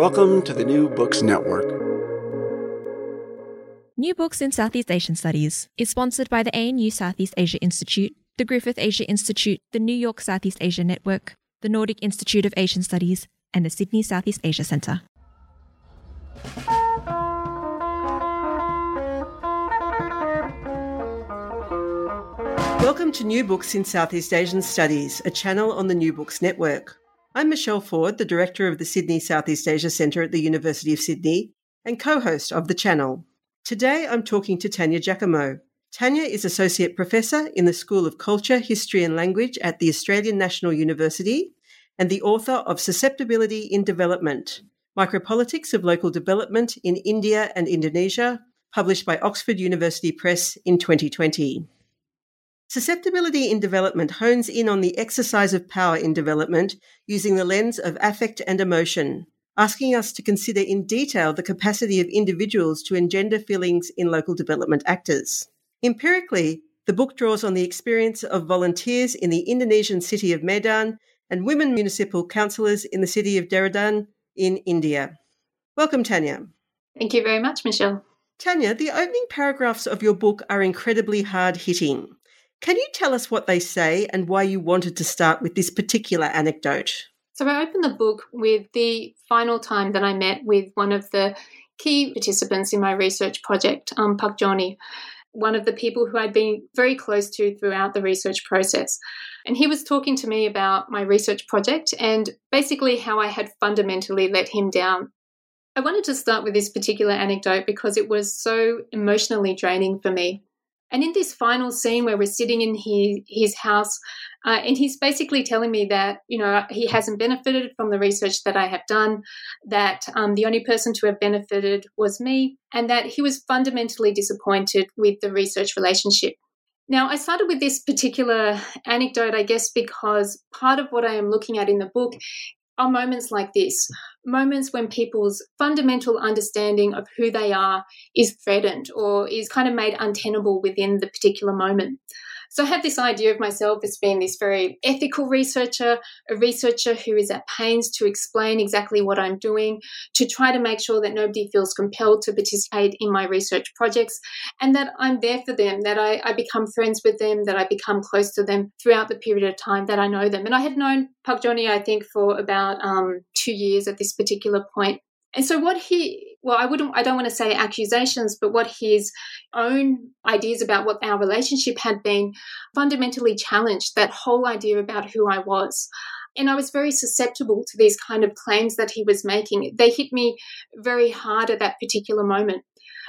Welcome to the New Books Network. New Books in Southeast Asian Studies is sponsored by the ANU Southeast Asia Institute, the Griffith Asia Institute, the New York Southeast Asia Network, the Nordic Institute of Asian Studies, and the Sydney Southeast Asia Centre. Welcome to New Books in Southeast Asian Studies, a channel on the New Books Network. I'm Michele Ford, the Director of the Sydney Southeast Asia Centre at the University of Sydney and co host of the channel. Today I'm talking to Tanya Jakimow. Tanya is Associate Professor in the School of Culture, History and Language at the Australian National University and the author of Susceptibility in Development Micropolitics of Local Development in India and Indonesia, published by Oxford University Press in 2020. Susceptibility in development hones in on the exercise of power in development using the lens of affect and emotion, asking us to consider in detail the capacity of individuals to engender feelings in local development actors. Empirically, the book draws on the experience of volunteers in the Indonesian city of Medan and women municipal councillors in the city of Dehradun in India. Welcome, Tanya. Thank you very much, Michele. Tanya, the opening paragraphs of your book are incredibly hard hitting. Can you tell us what they say and why you wanted to start with this particular anecdote? So, I opened the book with the final time that I met with one of the key participants in my research project, um, Pak one of the people who I'd been very close to throughout the research process. And he was talking to me about my research project and basically how I had fundamentally let him down. I wanted to start with this particular anecdote because it was so emotionally draining for me. And in this final scene where we're sitting in his, his house, uh, and he's basically telling me that, you know, he hasn't benefited from the research that I have done, that um, the only person to have benefited was me, and that he was fundamentally disappointed with the research relationship. Now, I started with this particular anecdote, I guess, because part of what I am looking at in the book are moments like this moments when people's fundamental understanding of who they are is threatened or is kind of made untenable within the particular moment. So I have this idea of myself as being this very ethical researcher, a researcher who is at pains to explain exactly what I'm doing, to try to make sure that nobody feels compelled to participate in my research projects, and that I'm there for them, that I, I become friends with them, that I become close to them throughout the period of time that I know them. And I had known Pak Joni, I think, for about um, two years at this particular point. And so what he well, I wouldn't I don't want to say accusations, but what his own ideas about what our relationship had been fundamentally challenged that whole idea about who I was. And I was very susceptible to these kind of claims that he was making. They hit me very hard at that particular moment.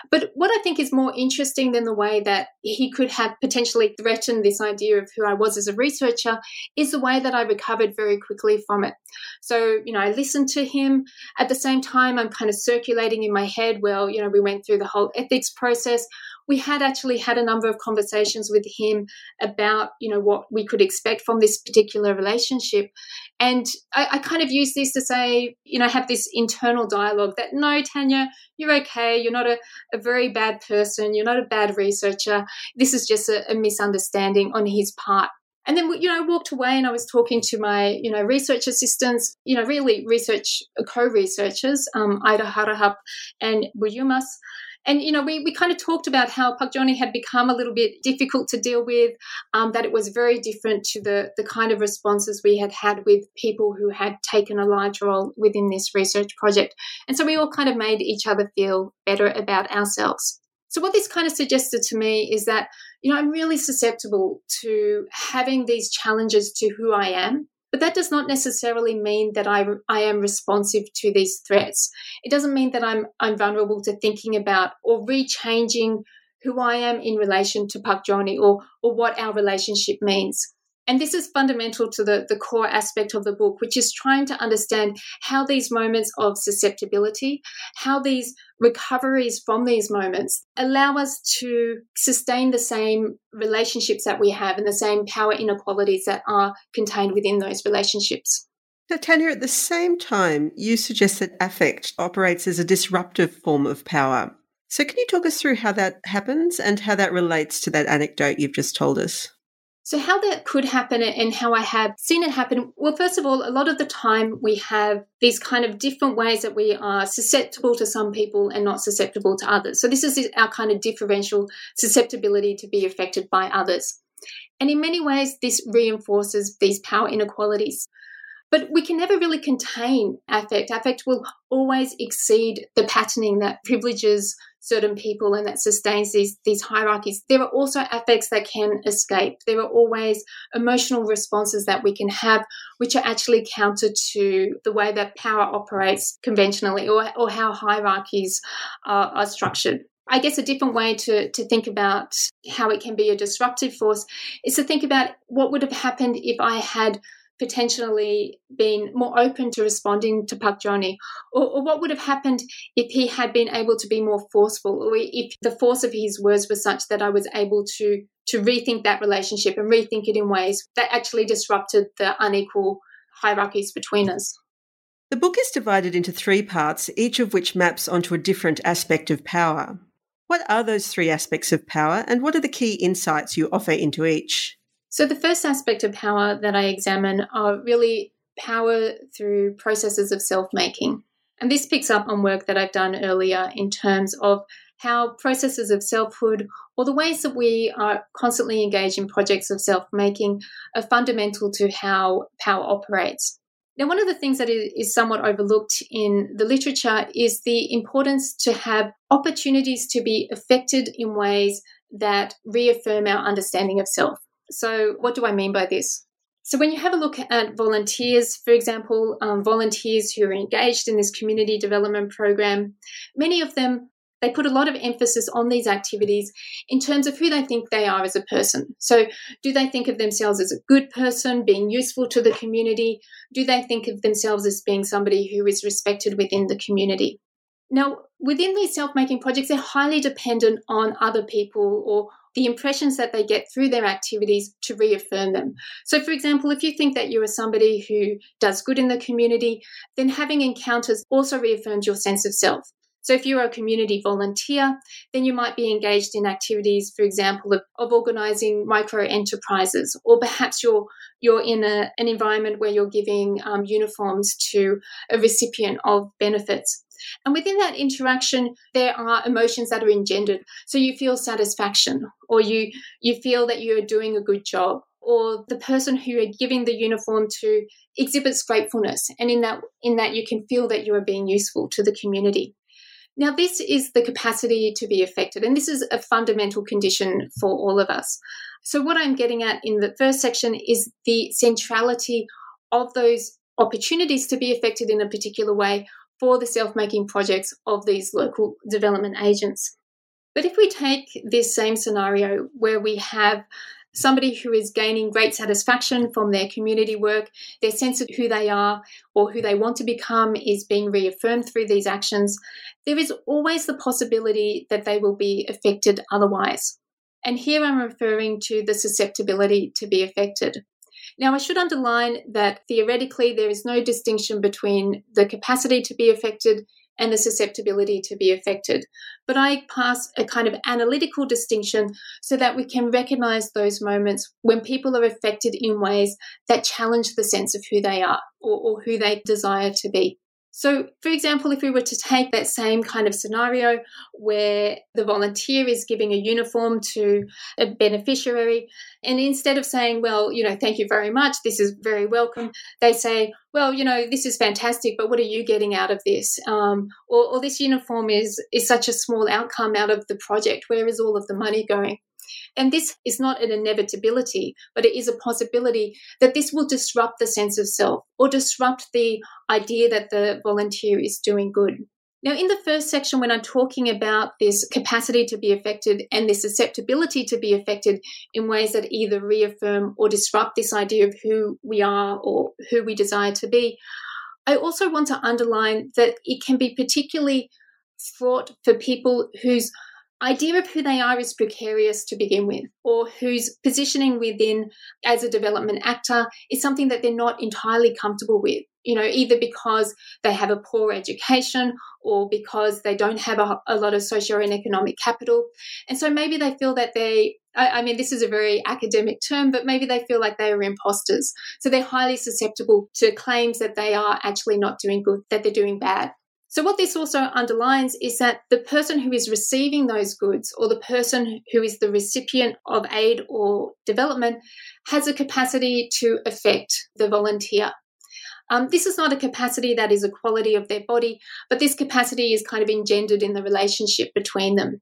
But what I think is more interesting than the way that he could have potentially threatened this idea of who I was as a researcher is the way that I recovered very quickly from it. So, you know, I listened to him. At the same time, I'm kind of circulating in my head, well, you know, we went through the whole ethics process. We had actually had a number of conversations with him about, you know, what we could expect from this particular relationship. And I, I kind of use this to say, you know, have this internal dialogue that no, Tanya, you're okay. You're not a, a very bad person. You're not a bad researcher. This is just a, a misunderstanding on his part. And then, you know, I walked away and I was talking to my, you know, research assistants, you know, really research co-researchers, um, Ida Harahap and Buyumas. And, you know, we, we kind of talked about how Pak Joni had become a little bit difficult to deal with, um, that it was very different to the, the kind of responses we had had with people who had taken a large role within this research project. And so we all kind of made each other feel better about ourselves. So, what this kind of suggested to me is that, you know, I'm really susceptible to having these challenges to who I am. But that does not necessarily mean that I, I am responsive to these threats. It doesn't mean that I'm, I'm vulnerable to thinking about or rechanging who I am in relation to Pak Joni or, or what our relationship means. And this is fundamental to the, the core aspect of the book, which is trying to understand how these moments of susceptibility, how these recoveries from these moments allow us to sustain the same relationships that we have and the same power inequalities that are contained within those relationships. So, Tanya, at the same time, you suggest that affect operates as a disruptive form of power. So, can you talk us through how that happens and how that relates to that anecdote you've just told us? So, how that could happen and how I have seen it happen, well, first of all, a lot of the time we have these kind of different ways that we are susceptible to some people and not susceptible to others. So, this is our kind of differential susceptibility to be affected by others. And in many ways, this reinforces these power inequalities. But we can never really contain affect. Affect will always exceed the patterning that privileges certain people and that sustains these these hierarchies. There are also affects that can escape. There are always emotional responses that we can have which are actually counter to the way that power operates conventionally or, or how hierarchies are, are structured. I guess a different way to, to think about how it can be a disruptive force is to think about what would have happened if I had potentially been more open to responding to Pak Joni? Or, or, what would have happened if he had been able to be more forceful, or if the force of his words was such that I was able to to rethink that relationship and rethink it in ways that actually disrupted the unequal hierarchies between us? The book is divided into three parts, each of which maps onto a different aspect of power. What are those three aspects of power, and what are the key insights you offer into each? So, the first aspect of power that I examine are really power through processes of self making. And this picks up on work that I've done earlier in terms of how processes of selfhood or the ways that we are constantly engaged in projects of self making are fundamental to how power operates. Now, one of the things that is somewhat overlooked in the literature is the importance to have opportunities to be affected in ways that reaffirm our understanding of self. So, what do I mean by this? So, when you have a look at volunteers, for example, um, volunteers who are engaged in this community development program, many of them they put a lot of emphasis on these activities in terms of who they think they are as a person. So, do they think of themselves as a good person, being useful to the community? Do they think of themselves as being somebody who is respected within the community? Now, within these self making projects, they're highly dependent on other people or the impressions that they get through their activities to reaffirm them. So, for example, if you think that you are somebody who does good in the community, then having encounters also reaffirms your sense of self. So, if you're a community volunteer, then you might be engaged in activities, for example, of, of organizing micro enterprises, or perhaps you're you're in a, an environment where you're giving um, uniforms to a recipient of benefits. And within that interaction, there are emotions that are engendered. So you feel satisfaction, or you you feel that you are doing a good job, or the person who you're giving the uniform to exhibits gratefulness, and in that in that you can feel that you are being useful to the community. Now, this is the capacity to be affected, and this is a fundamental condition for all of us. So, what I'm getting at in the first section is the centrality of those opportunities to be affected in a particular way for the self making projects of these local development agents. But if we take this same scenario where we have somebody who is gaining great satisfaction from their community work, their sense of who they are or who they want to become is being reaffirmed through these actions, there is always the possibility that they will be affected otherwise. And here I'm referring to the susceptibility to be affected. Now, I should underline that theoretically there is no distinction between the capacity to be affected and the susceptibility to be affected. But I pass a kind of analytical distinction so that we can recognize those moments when people are affected in ways that challenge the sense of who they are or, or who they desire to be. So, for example, if we were to take that same kind of scenario where the volunteer is giving a uniform to a beneficiary, and instead of saying, well, you know, thank you very much, this is very welcome, they say, well, you know, this is fantastic, but what are you getting out of this? Um, or, or this uniform is, is such a small outcome out of the project. Where is all of the money going? And this is not an inevitability, but it is a possibility that this will disrupt the sense of self or disrupt the idea that the volunteer is doing good. Now, in the first section, when I'm talking about this capacity to be affected and this susceptibility to be affected in ways that either reaffirm or disrupt this idea of who we are or who we desire to be, I also want to underline that it can be particularly fraught for people whose idea of who they are is precarious to begin with, or whose positioning within as a development actor is something that they're not entirely comfortable with. You know, either because they have a poor education or because they don't have a, a lot of socio and economic capital. And so maybe they feel that they, I, I mean, this is a very academic term, but maybe they feel like they are imposters. So they're highly susceptible to claims that they are actually not doing good, that they're doing bad. So, what this also underlines is that the person who is receiving those goods or the person who is the recipient of aid or development has a capacity to affect the volunteer. Um, this is not a capacity that is a quality of their body, but this capacity is kind of engendered in the relationship between them.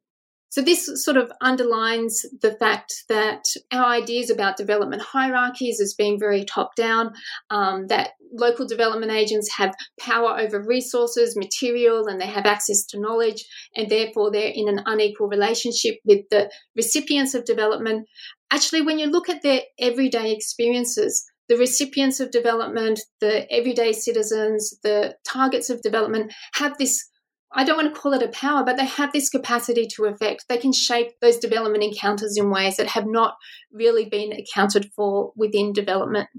So, this sort of underlines the fact that our ideas about development hierarchies as being very top down, um, that local development agents have power over resources, material, and they have access to knowledge, and therefore they're in an unequal relationship with the recipients of development. Actually, when you look at their everyday experiences, the recipients of development, the everyday citizens, the targets of development have this I don't want to call it a power, but they have this capacity to affect. They can shape those development encounters in ways that have not really been accounted for within development.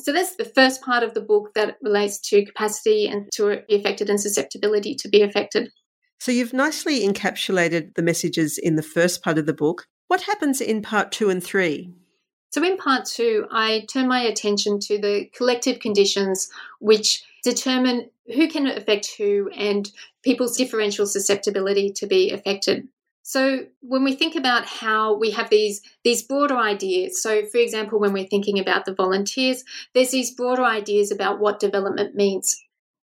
So that's the first part of the book that relates to capacity and to be affected and susceptibility to be affected. So you've nicely encapsulated the messages in the first part of the book. What happens in part two and three? So in part two, I turn my attention to the collective conditions which determine who can affect who and people's differential susceptibility to be affected. So when we think about how we have these these broader ideas, so for example, when we're thinking about the volunteers, there's these broader ideas about what development means.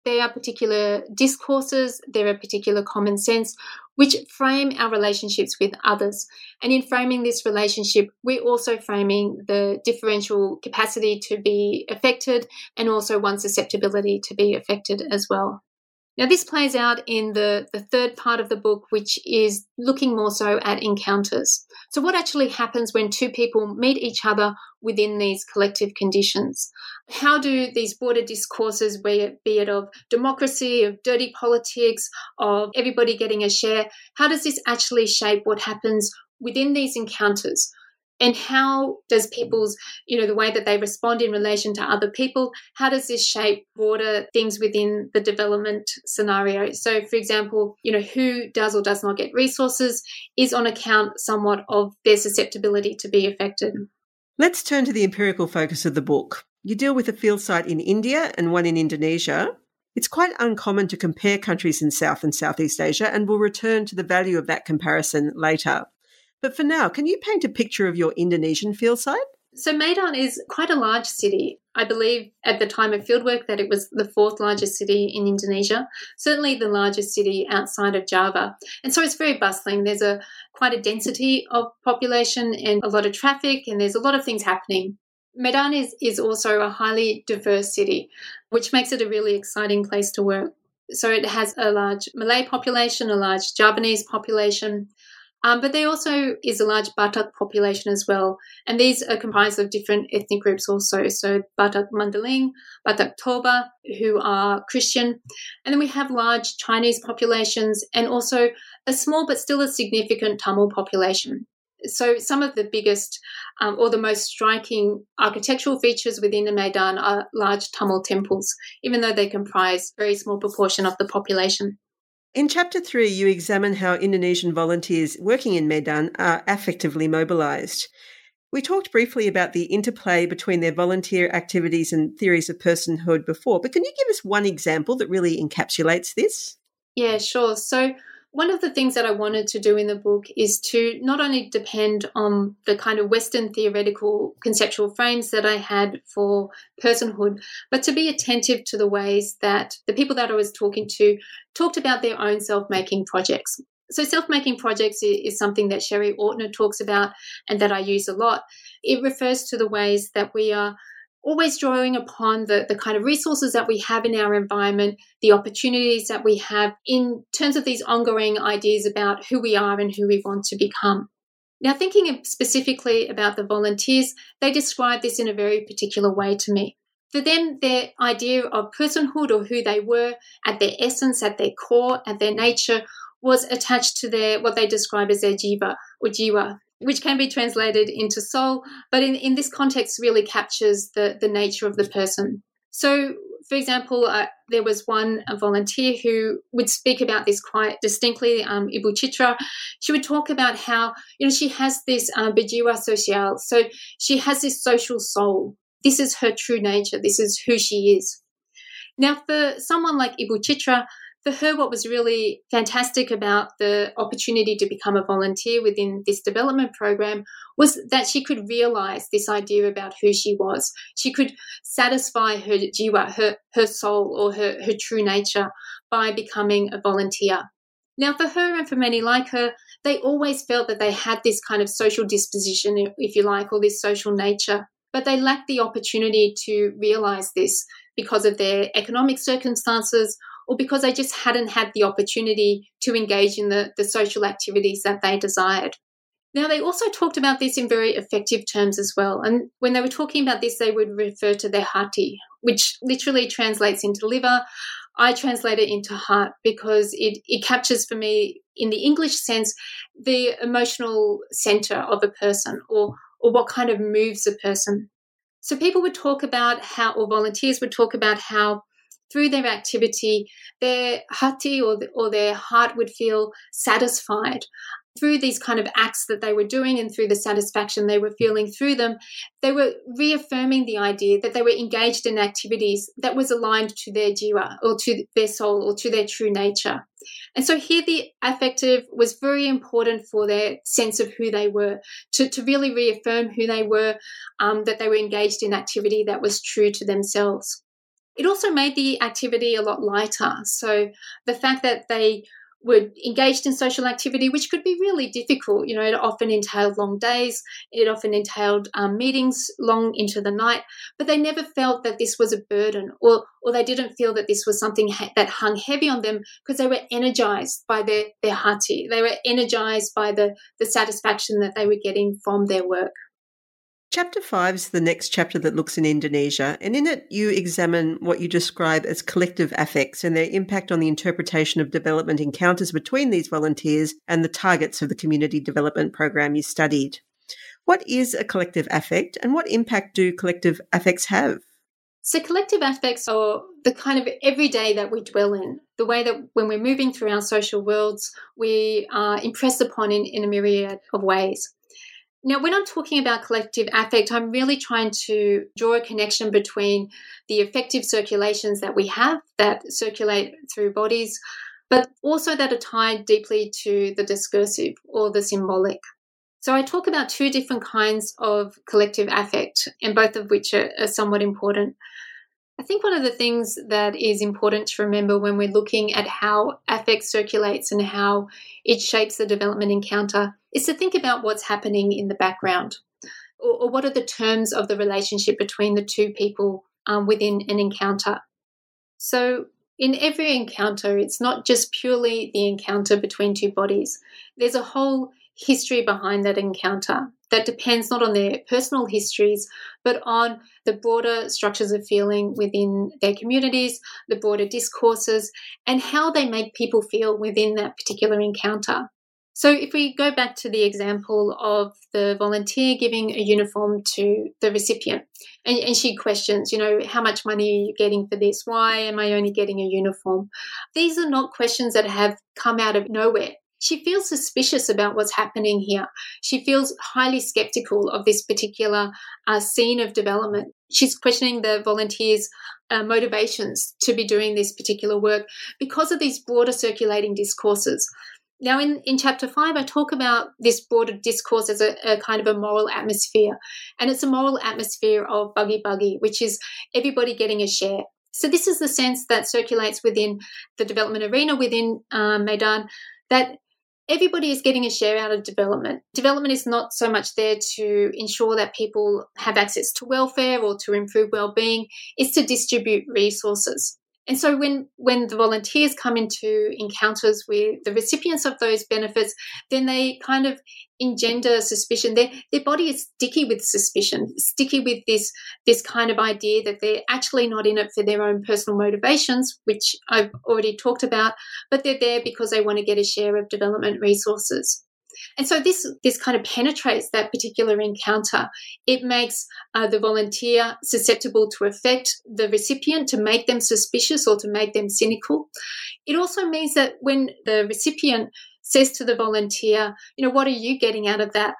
There are particular discourses, there are particular common sense, which frame our relationships with others. And in framing this relationship, we're also framing the differential capacity to be affected and also one's susceptibility to be affected as well. Now, this plays out in the, the third part of the book, which is looking more so at encounters. So, what actually happens when two people meet each other within these collective conditions? How do these broader discourses, be it of democracy, of dirty politics, of everybody getting a share, how does this actually shape what happens within these encounters? And how does people's you know the way that they respond in relation to other people how does this shape broader things within the development scenario? So for example you know who does or does not get resources is on account somewhat of their susceptibility to be affected. Let's turn to the empirical focus of the book. You deal with a field site in india and one in indonesia. It's quite uncommon to compare countries in South and Southeast Asia, and we'll return to the value of that comparison later. But for now, can you paint a picture of your Indonesian field site? So Medan is quite a large city. I believe at the time of fieldwork that it was the fourth largest city in Indonesia, certainly the largest city outside of Java. And so it's very bustling. There's a quite a density of population and a lot of traffic and there's a lot of things happening. Medan is, is also a highly diverse city, which makes it a really exciting place to work. So it has a large Malay population, a large Javanese population, Um, but there also is a large Batak population as well. And these are comprised of different ethnic groups also. So Batak Mandailing, Batak Toba, who are Christian. And then we have large Chinese populations and also a small but still a significant Tamil population. So some of the biggest um, or the most striking architectural features within the Medan are large Tamil temples, even though they comprise a very small proportion of the population. In chapter three, you examine how Indonesian volunteers working in Medan are affectively mobilised. We talked briefly about the interplay between their volunteer activities and theories of personhood before, but can you give us one example that really encapsulates this? Yeah, sure. So, one of the things that I wanted to do in the book is to not only depend on the kind of Western theoretical conceptual frames that I had for personhood, but to be attentive to the ways that the people that I was talking to talked about their own self making projects. So, self making projects is something that Sherry Ortner talks about and that I use a lot. It refers to the ways that we are always drawing upon the, the kind of resources that we have in our environment, the opportunities that we have in terms of these ongoing ideas about who we are and who we want to become. Now, thinking specifically about the volunteers, they describe this in a very particular way to me. For them, their idea of personhood or who they were at their essence, at their core, at their nature was attached to their what they describe as their jiva or jiwa, which can be translated into soul, but in, in this context really captures the, the nature of the person. So, for example, uh, there was one volunteer who would speak about this quite distinctly, um, Ibu Chitra. She would talk about how, you know, she has this uh, bejiwa social, so she has this social soul. This is her true nature. This is who she is. Now, for someone like Ibu Chitra, for her, what was really fantastic about the opportunity to become a volunteer within this development program was that she could realize this idea about who she was. She could satisfy her jiwa, her, her soul, or her, her true nature by becoming a volunteer. Now, for her and for many like her, they always felt that they had this kind of social disposition, if you like, or this social nature, but they lacked the opportunity to realize this because of their economic circumstances or because they just hadn't had the opportunity to engage in the, the social activities that they desired. Now, they also talked about this in very effective terms as well. And when they were talking about this, they would refer to their hati, which literally translates into liver. I translate it into heart because it, it captures for me, in the English sense, the emotional center of a person or, or what kind of moves a person. So people would talk about how, or volunteers would talk about how through their activity, their hati or, or their heart would feel satisfied. Through these kind of acts that they were doing and through the satisfaction they were feeling through them, they were reaffirming the idea that they were engaged in activities that was aligned to their jiwa or to their soul or to their true nature. And so here the affective was very important for their sense of who they were, to, to really reaffirm who they were, um, that they were engaged in activity that was true to themselves. It also made the activity a lot lighter. So the fact that they were engaged in social activity, which could be really difficult. You know, it often entailed long days, it often entailed um, meetings long into the night, but they never felt that this was a burden or, or they didn't feel that this was something ha- that hung heavy on them because they were energized by their, their hati. They were energized by the, the satisfaction that they were getting from their work. Chapter 5 is the next chapter that looks in Indonesia, and in it you examine what you describe as collective affects and their impact on the interpretation of development encounters between these volunteers and the targets of the community development program you studied. What is a collective affect and what impact do collective affects have? So, collective affects are the kind of everyday that we dwell in, the way that when we're moving through our social worlds, we are impressed upon in, in a myriad of ways. Now, when I'm talking about collective affect, I'm really trying to draw a connection between the affective circulations that we have that circulate through bodies, but also that are tied deeply to the discursive or the symbolic. So I talk about two different kinds of collective affect, and both of which are, are somewhat important. I think one of the things that is important to remember when we're looking at how affect circulates and how it shapes the development encounter is to think about what's happening in the background or, or what are the terms of the relationship between the two people um, within an encounter. So, in every encounter, it's not just purely the encounter between two bodies, there's a whole history behind that encounter that depends not on their personal histories, but on the broader structures of feeling within their communities, the broader discourses, and how they make people feel within that particular encounter. So, if we go back to the example of the volunteer giving a uniform to the recipient, and, and, she questions, you know, how much money are you getting for this? Why am I only getting a uniform? These are not questions that have come out of nowhere. She feels suspicious about what's happening here. She feels highly skeptical of this particular uh, scene of development. She's questioning the volunteers' uh, motivations to be doing this particular work because of these broader circulating discourses. Now, in, in chapter five, I talk about this broader discourse as a, a, kind of a moral atmosphere. And it's a moral atmosphere of bagi bagi, which is everybody getting a share. So, this is the sense that circulates within the development arena within uh, Medan that everybody is getting a share out of development. Development is not so much there to ensure that people have access to welfare or to improve well-being, it's to distribute resources. And so when when the volunteers come into encounters with the recipients of those benefits, then they kind of engender suspicion. Their their body is sticky with suspicion, sticky with this this kind of idea that they're actually not in it for their own personal motivations, which I've already talked about, but they're there because they want to get a share of development resources. And so this this kind of penetrates that particular encounter. It makes uh, the volunteer susceptible to affect the recipient, to make them suspicious or to make them cynical. It also means that when the recipient says to the volunteer, you know, what are you getting out of that?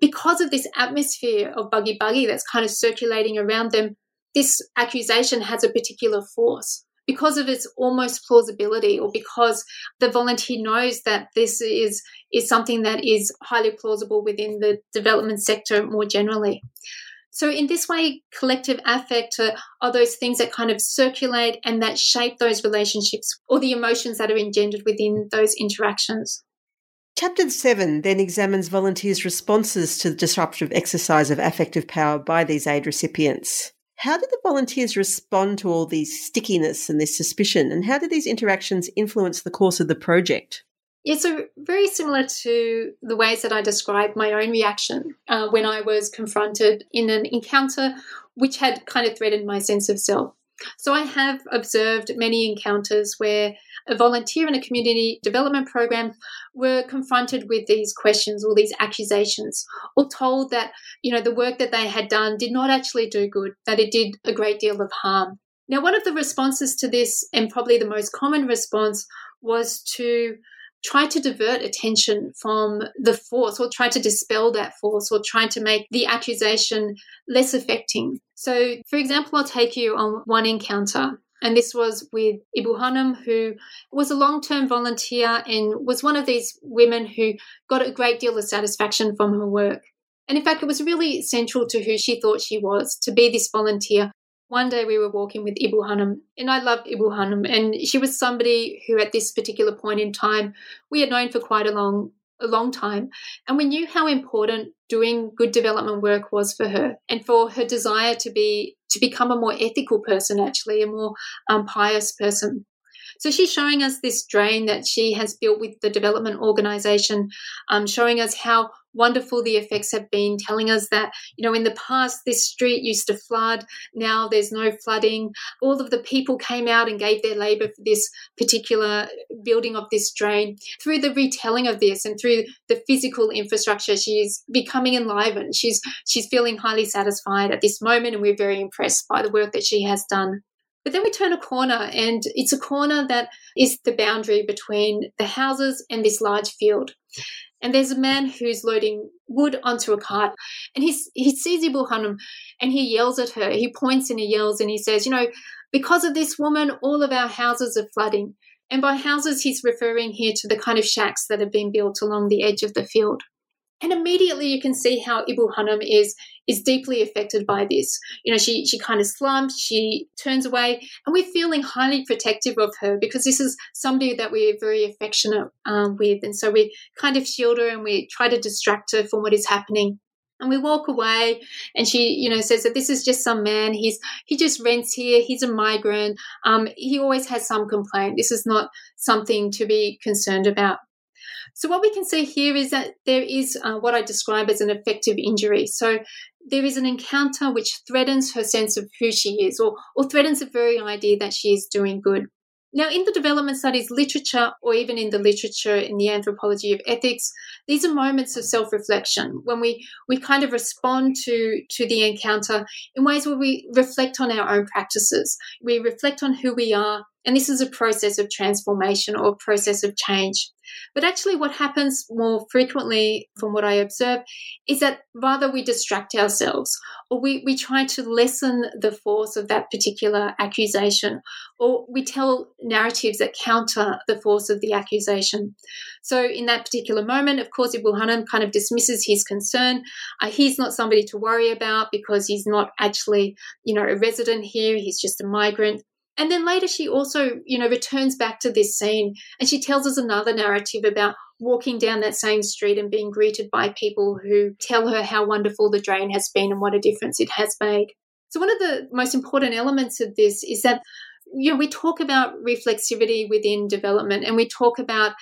Because of this atmosphere of bagi bagi that's kind of circulating around them, this accusation has a particular force because of its almost plausibility or because the volunteer knows that this is is something that is highly plausible within the development sector more generally. So, in this way, collective affect are those things that kind of circulate and that shape those relationships or the emotions that are engendered within those interactions. Chapter 7 then examines volunteers' responses to the disruptive exercise of affective power by these aid recipients. How did the volunteers respond to all these stickiness and this suspicion? And how did these interactions influence the course of the project? Yeah, so very similar to the ways that I described my own reaction uh, when I was confronted in an encounter which had kind of threatened my sense of self. So I have observed many encounters where a volunteer in a community development program were confronted with these questions or these accusations or told that you know the work that they had done did not actually do good that it did a great deal of harm. Now one of the responses to this and probably the most common response was to try to divert attention from the force or try to dispel that force or try to make the accusation less affecting. So, for example, I'll take you on one encounter. And this was with Ibu Hanum, who was a long term volunteer and was one of these women who got a great deal of satisfaction from her work. And in fact, it was really central to who she thought she was to be this volunteer. One day we were walking with Ibu Hanum, and I loved Ibu Hanum, and she was somebody who, at this particular point in time, we had known for quite a long a long time. And we knew how important doing good development work was for her and for her desire to be to become a more ethical person, actually, a more um, pious person. So she's showing us this drain that she has built with the development organization, um, showing us how wonderful the effects have been, telling us that, you know, in the past this street used to flood, now there's no flooding. All of the people came out and gave their labor for this particular building of this drain. Through the retelling of this and through the physical infrastructure, she's becoming enlivened. She's she's feeling highly satisfied at this moment and we're very impressed by the work that she has done. But then we turn a corner, and it's a corner that is the boundary between the houses and this large field. And there's a man who's loading wood onto a cart, and he's, he sees Ibu Hanum and he yells at her. He points and he yells and he says, You know, because of this woman, all of our houses are flooding. And by houses, he's referring here to the kind of shacks that have been built along the edge of the field. And immediately you can see how Ibu Hanum is is deeply affected by this. You know, she she kind of slumps, she turns away, and we're feeling highly protective of her because this is somebody that we're very affectionate um, with, and so we kind of shield her and we try to distract her from what is happening. And we walk away, and she, you know, says that this is just some man. He's he just rents here. He's a migrant. Um, he always has some complaint. This is not something to be concerned about. So, what we can see here is that there is uh, what I describe as an affective injury. So, there is an encounter which threatens her sense of who she is or, or threatens the very idea that she is doing good. Now, in the development studies literature, or even in the literature in the anthropology of ethics, these are moments of self-reflection when we we kind of respond to to the encounter in ways where we reflect on our own practices. We reflect on who we are, and this is a process of transformation or process of change. But actually, what happens more frequently, from what I observe, is that rather we distract ourselves or we, we try to lessen the force of that particular accusation, or we tell narratives that counter the force of the accusation. So, in that particular moment, of course, Ibu Hanum kind of dismisses his concern. Uh, he's not somebody to worry about because he's not actually, you know, a resident here, he's just a migrant. And then later she also, you know, returns back to this scene and she tells us another narrative about walking down that same street and being greeted by people who tell her how wonderful the drain has been and what a difference it has made. So one of the most important elements of this is that you know we talk about reflexivity within development and we talk about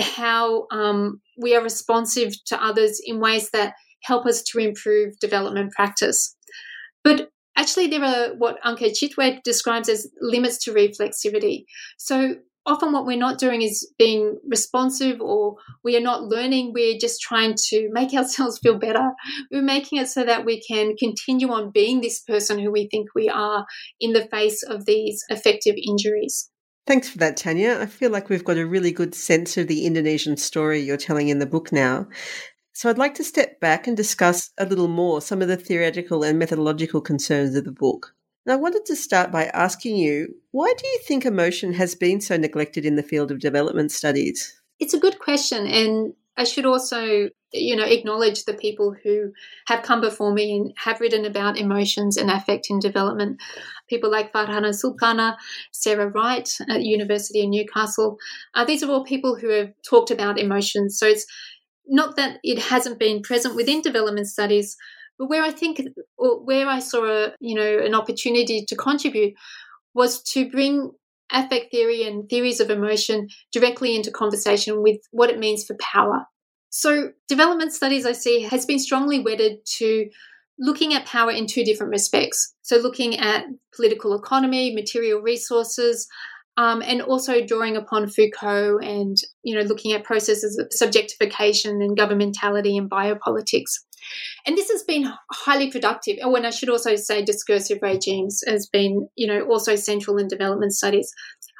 how um, we are responsive to others in ways that help us to improve development practice. But Actually, there are what Anke Schwittay describes as limits to reflexivity. So often what we're not doing is being responsive or we are not learning we're just trying to make ourselves feel better we're making it so that we can continue on being this person who we think we are in the face of these affective injuries Thanks for that, Tanya. I feel like we've got a really good sense of the Indonesian story you're telling in the book now. So I'd like to step back and discuss a little more some of the theoretical and methodological concerns of the book. And I wanted to start by asking you why do you think emotion has been so neglected in the field of development studies? It's a good question. And I should also, you know, acknowledge the people who have come before me and have written about emotions and affect in development. People like Farhana Sultana, Sarah Wright at University of Newcastle. Uh, these are all people who have talked about emotions. So it's not that it hasn't been present within development studies, but where I think, or where I saw a, you know, an opportunity to contribute was to bring affect theory and theories of emotion directly into conversation with what it means for power. So, development studies I see has been strongly wedded to looking at power in two different respects. So, looking at political economy, material resources, um, and also drawing upon Foucault and you know looking at processes of subjectification and governmentality and biopolitics. And this has been highly productive. Oh, And I should also say discursive regimes has been, you know, also central in development studies.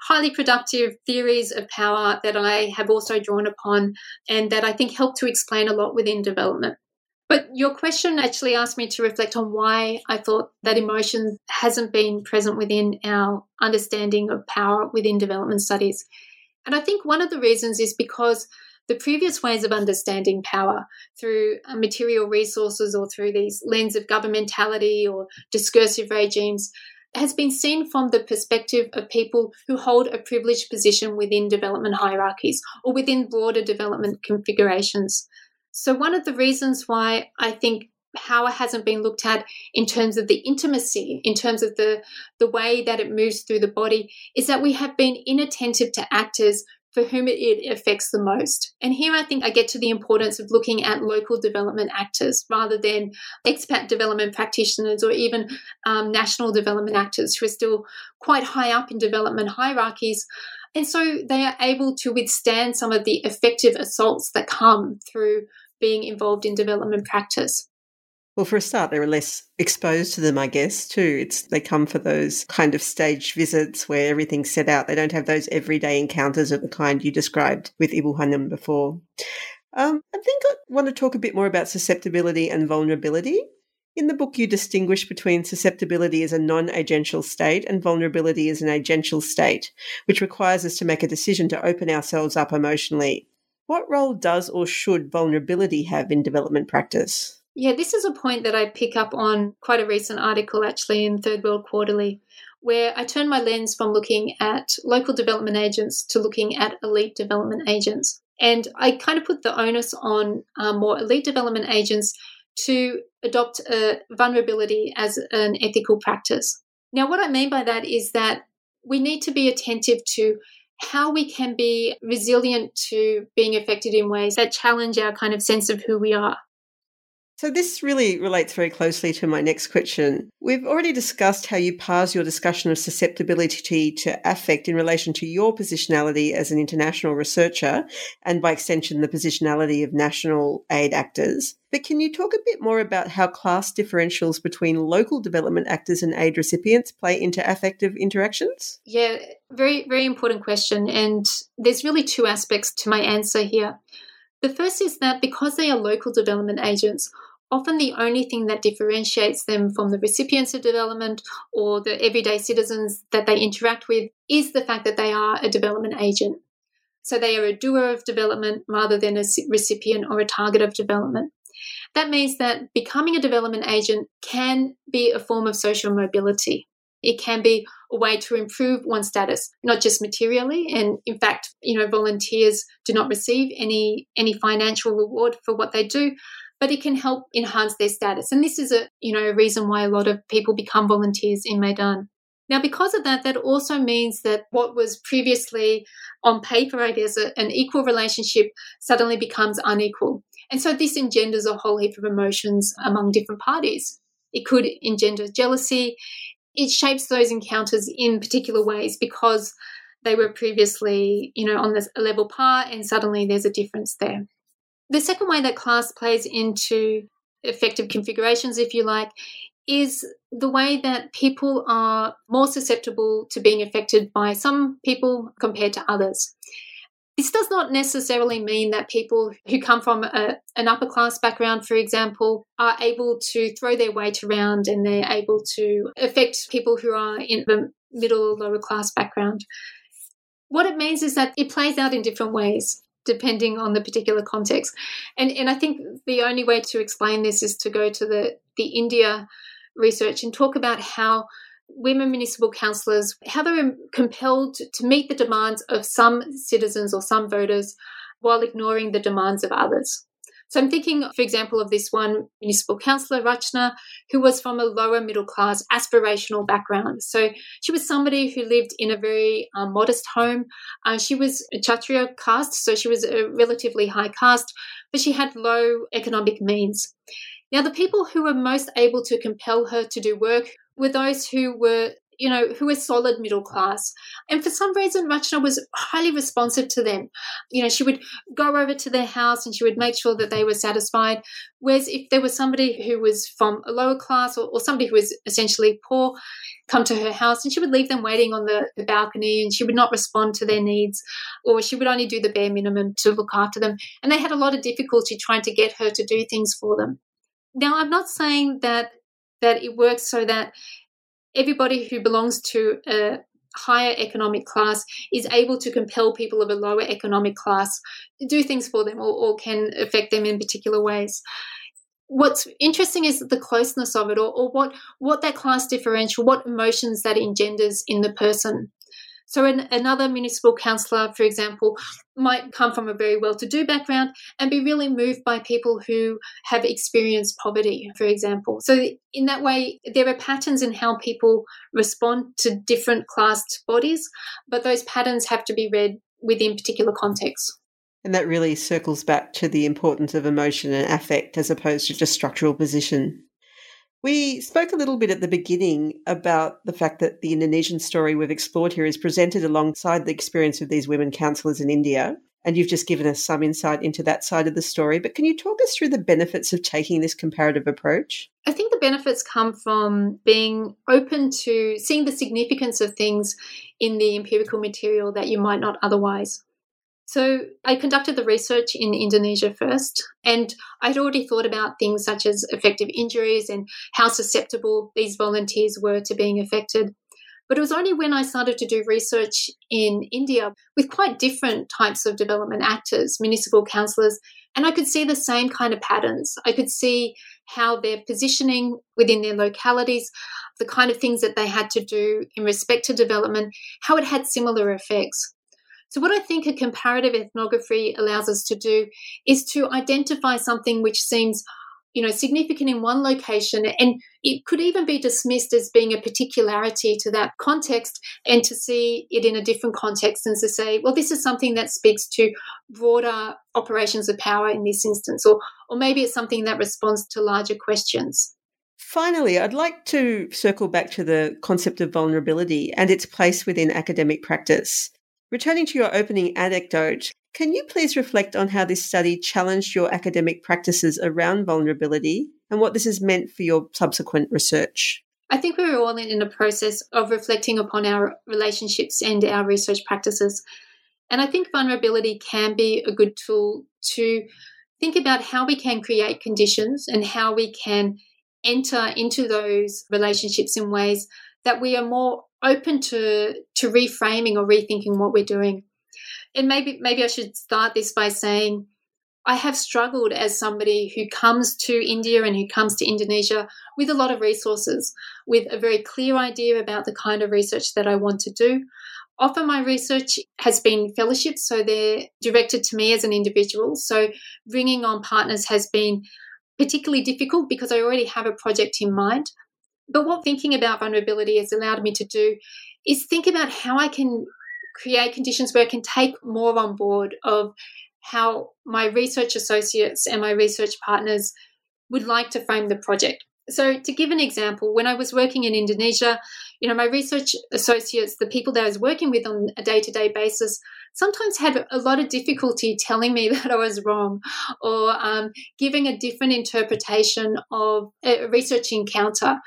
Highly productive theories of power that I have also drawn upon and that I think help to explain a lot within development. But your question actually asked me to reflect on why I thought that emotion hasn't been present within our understanding of power within development studies. And I think one of the reasons is because the previous ways of understanding power through uh, material resources or through these lens of governmentality or discursive regimes has been seen from the perspective of people who hold a privileged position within development hierarchies or within broader development configurations. So, one of the reasons why I think power hasn't been looked at in terms of the intimacy, in terms of the, the way that it moves through the body, is that we have been inattentive to actors for whom it affects the most. And here I think I get to the importance of looking at local development actors rather than expat development practitioners or even um, national development actors who are still quite high up in development hierarchies and so they are able to withstand some of the effective assaults that come through being involved in development practice. Well, for a start, they're less exposed to them, I guess, too. It's they come for those kind of staged visits where everything's set out. They don't have those everyday encounters of the kind you described with Ibu Hanum before. Um, I think I want to talk a bit more about susceptibility and vulnerability. In the book, you distinguish between susceptibility as a non agential state and vulnerability as an agential state, which requires us to make a decision to open ourselves up emotionally. What role does or should vulnerability have in development practice? Yeah, this is a point that I pick up on quite a recent article actually in Third World Quarterly, where I turn my lens from looking at local development agents to looking at elite development agents. And I kind of put the onus on um, more elite development agents to adopt a vulnerability as an ethical practice. Now, what I mean by that is that we need to be attentive to how we can be resilient to being affected in ways that challenge our kind of sense of who we are. So, this really relates very closely to my next question. We've already discussed how you parse your discussion of susceptibility to affect in relation to your positionality as an international researcher, and by extension, the positionality of national aid actors. But can you talk a bit more about how class differentials between local development actors and aid recipients play into affective interactions? Yeah, very, very important question. And there's really two aspects to my answer here. The first is that because they are local development agents, often the only thing that differentiates them from the recipients of development or the everyday citizens that they interact with is the fact that they are a development agent. So they are a doer of development rather than a recipient or a target of development. That means that becoming a development agent can be a form of social mobility. It can be a way to improve one's status, not just materially. And in fact, you know, volunteers do not receive any any financial reward for what they do, but it can help enhance their status. And this is a you know a reason why a lot of people become volunteers in Medan. Now, because of that, that also means that what was previously on paper, I guess, an equal relationship suddenly becomes unequal. And so this engenders a whole heap of emotions among different parties. It could engender jealousy. It shapes those encounters in particular ways because they were previously, you know, on this level par and suddenly there's a difference there. The second way that class plays into affective configurations, if you like, is the way that people are more susceptible to being affected by some people compared to others. This does not necessarily mean that people who come from a, an upper class background, for example, are able to throw their weight around and they're able to affect people who are in the middle or lower class background. What it means is that it plays out in different ways depending on the particular context. And and I think the only way to explain this is to go to the the India research and talk about how women municipal councillors how they're compelled to meet the demands of some citizens or some voters while ignoring the demands of others. So I'm thinking, for example, of this one municipal councillor, Rachna, who was from a lower middle class aspirational background. So she was somebody who lived in a very um, modest home. Uh, she was a Kshatriya caste, so she was a relatively high caste, but she had low economic means. Now, the people who were most able to compel her to do work were those who were you know, who were solid middle class. And for some reason, Rachna was highly responsive to them. You know, she would go over to their house and she would make sure that they were satisfied. Whereas if there was somebody who was from a lower class or, or somebody who was essentially poor, come to her house and she would leave them waiting on the, the balcony and she would not respond to their needs or she would only do the bare minimum to look after them. And they had a lot of difficulty trying to get her to do things for them. Now, I'm not saying that that it works so that everybody who belongs to a higher economic class is able to compel people of a lower economic class to do things for them or, or can affect them in particular ways. What's interesting is the closeness of it or, or what what that class differential what emotions that engenders in the person so, an, another municipal councillor, for example, might come from a very well to do background and be really moved by people who have experienced poverty, for example. So, in that way, there are patterns in how people respond to different classed bodies, but those patterns have to be read within particular contexts. And that really circles back to the importance of emotion and affect as opposed to just structural position. We spoke a little bit at the beginning about the fact that the Indonesian story we've explored here is presented alongside the experience of these women councillors in India. And you've just given us some insight into that side of the story. But can you talk us through the benefits of taking this comparative approach? I think the benefits come from being open to seeing the significance of things in the empirical material that you might not otherwise. So I conducted the research in Indonesia first, and I'd already thought about things such as affective injuries and how susceptible these volunteers were to being affected. But it was only when I started to do research in India with quite different types of development actors, municipal councillors, and I could see the same kind of patterns. I could see how their positioning within their localities, the kind of things that they had to do in respect to development, how it had similar effects. So, what I think a comparative ethnography allows us to do is to identify something which seems you know significant in one location and it could even be dismissed as being a particularity to that context and to see it in a different context and to say well this is something that speaks to broader operations of power in this instance or or maybe it's something that responds to larger questions Finally, I'd like to circle back to the concept of vulnerability and its place within academic practice. Returning to your opening anecdote, can you please reflect on how this study challenged your academic practices around vulnerability and what this has meant for your subsequent research? I think we were all in a process of reflecting upon our relationships and our research practices. And I think vulnerability can be a good tool to think about how we can create conditions and how we can enter into those relationships in ways that we are more open to to reframing or rethinking what we're doing and maybe maybe I should start this by saying I have struggled as somebody who comes to India and who comes to Indonesia with a lot of resources, with a very clear idea about the kind of research that I want to do. Often my research has been fellowships, so they're directed to me as an individual. So bringing on partners has been particularly difficult because I already have a project in mind. But what thinking about vulnerability has allowed me to do is think about how I can create conditions where I can take more on board of how my research associates and my research partners would like to frame the project. So, to give an example, when I was working in Indonesia, you know, my research associates, the people that I was working with on a day to day basis, sometimes had a lot of difficulty telling me that I was wrong or um, giving a different interpretation of a research encounter.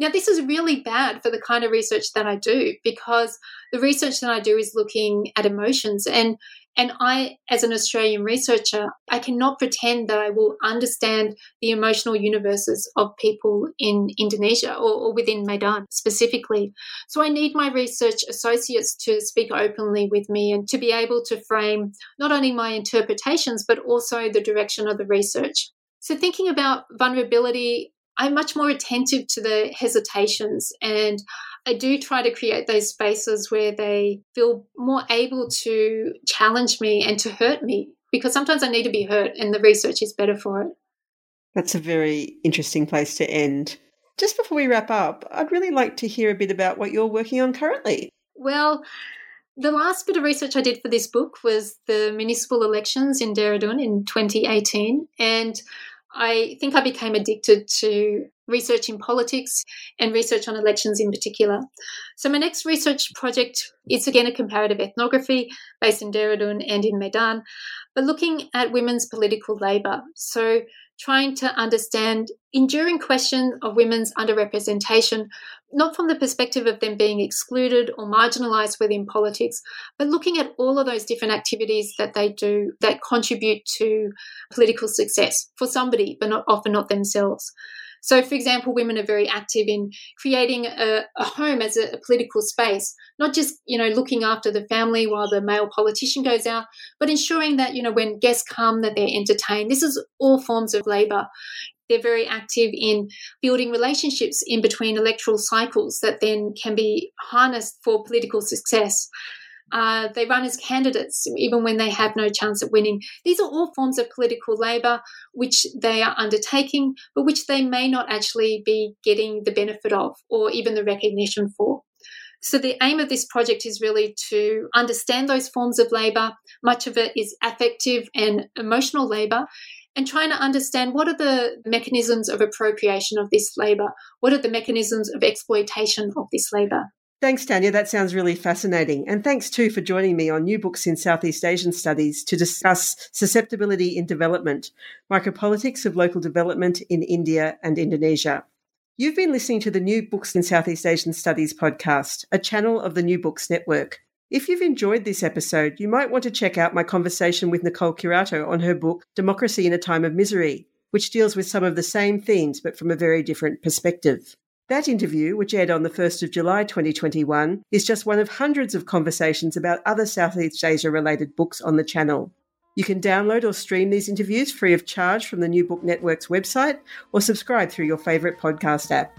Now, this is really bad for the kind of research that I do because the research that I do is looking at emotions and and I, as an Australian researcher, I cannot pretend that I will understand the emotional universes of people in Indonesia or, or, within Medan specifically. So I need my research associates to speak openly with me and to be able to frame not only my interpretations, but also the direction of the research. So thinking about vulnerability I'm much more attentive to the hesitations and I do try to create those spaces where they feel more able to challenge me and to hurt me because sometimes I need to be hurt and the research is better for it. That's a very interesting place to end. Just before we wrap up, I'd really like to hear a bit about what you're working on currently. Well, the last bit of research I did for this book was the municipal elections in Dehradun in 2018. And I think I became addicted to research in politics and research on elections in particular. So, my next research project is again a comparative ethnography based in Dehradun and in Medan, but looking at women's political labour. So, trying to understand enduring question of women's underrepresentation, not from the perspective of them being excluded or marginalized within politics, but looking at all of those different activities that they do that contribute to political success for somebody, but not often not themselves. So, for example, women are very active in creating a, a home as a, a, political space, not just you know looking after the family while the male politician goes out, but ensuring that you know when guests come that they're entertained. This is all forms of labour. They're very active in building relationships in between electoral cycles that then can be harnessed for political success. Uh, they run as candidates even when they have no chance at winning. These are all forms of political labour which they are undertaking, but which they may not actually be getting the benefit of or even the recognition for. So, the aim of this project is really to understand those forms of labour. Much of it is affective and emotional labour, and trying to understand what are the mechanisms of appropriation of this labour? What are the mechanisms of exploitation of this labour? Thanks, Tanya. That sounds really fascinating. And thanks too for joining me on New Books in Southeast Asian Studies to discuss susceptibility in development, micropolitics of local development in India and Indonesia. You've been listening to the New Books in Southeast Asian Studies podcast, a channel of the New Books Network. If you've enjoyed this episode, you might want to check out my conversation with Nicole Curato on her book, Democracy in a Time of Misery, which deals with some of the same themes but from a very different perspective. That interview, which aired on the 1st of July 2021, is just one of hundreds of conversations about other Southeast Asia related books on the channel. You can download or stream these interviews free of charge from the New Book Network's website or subscribe through your favourite podcast app.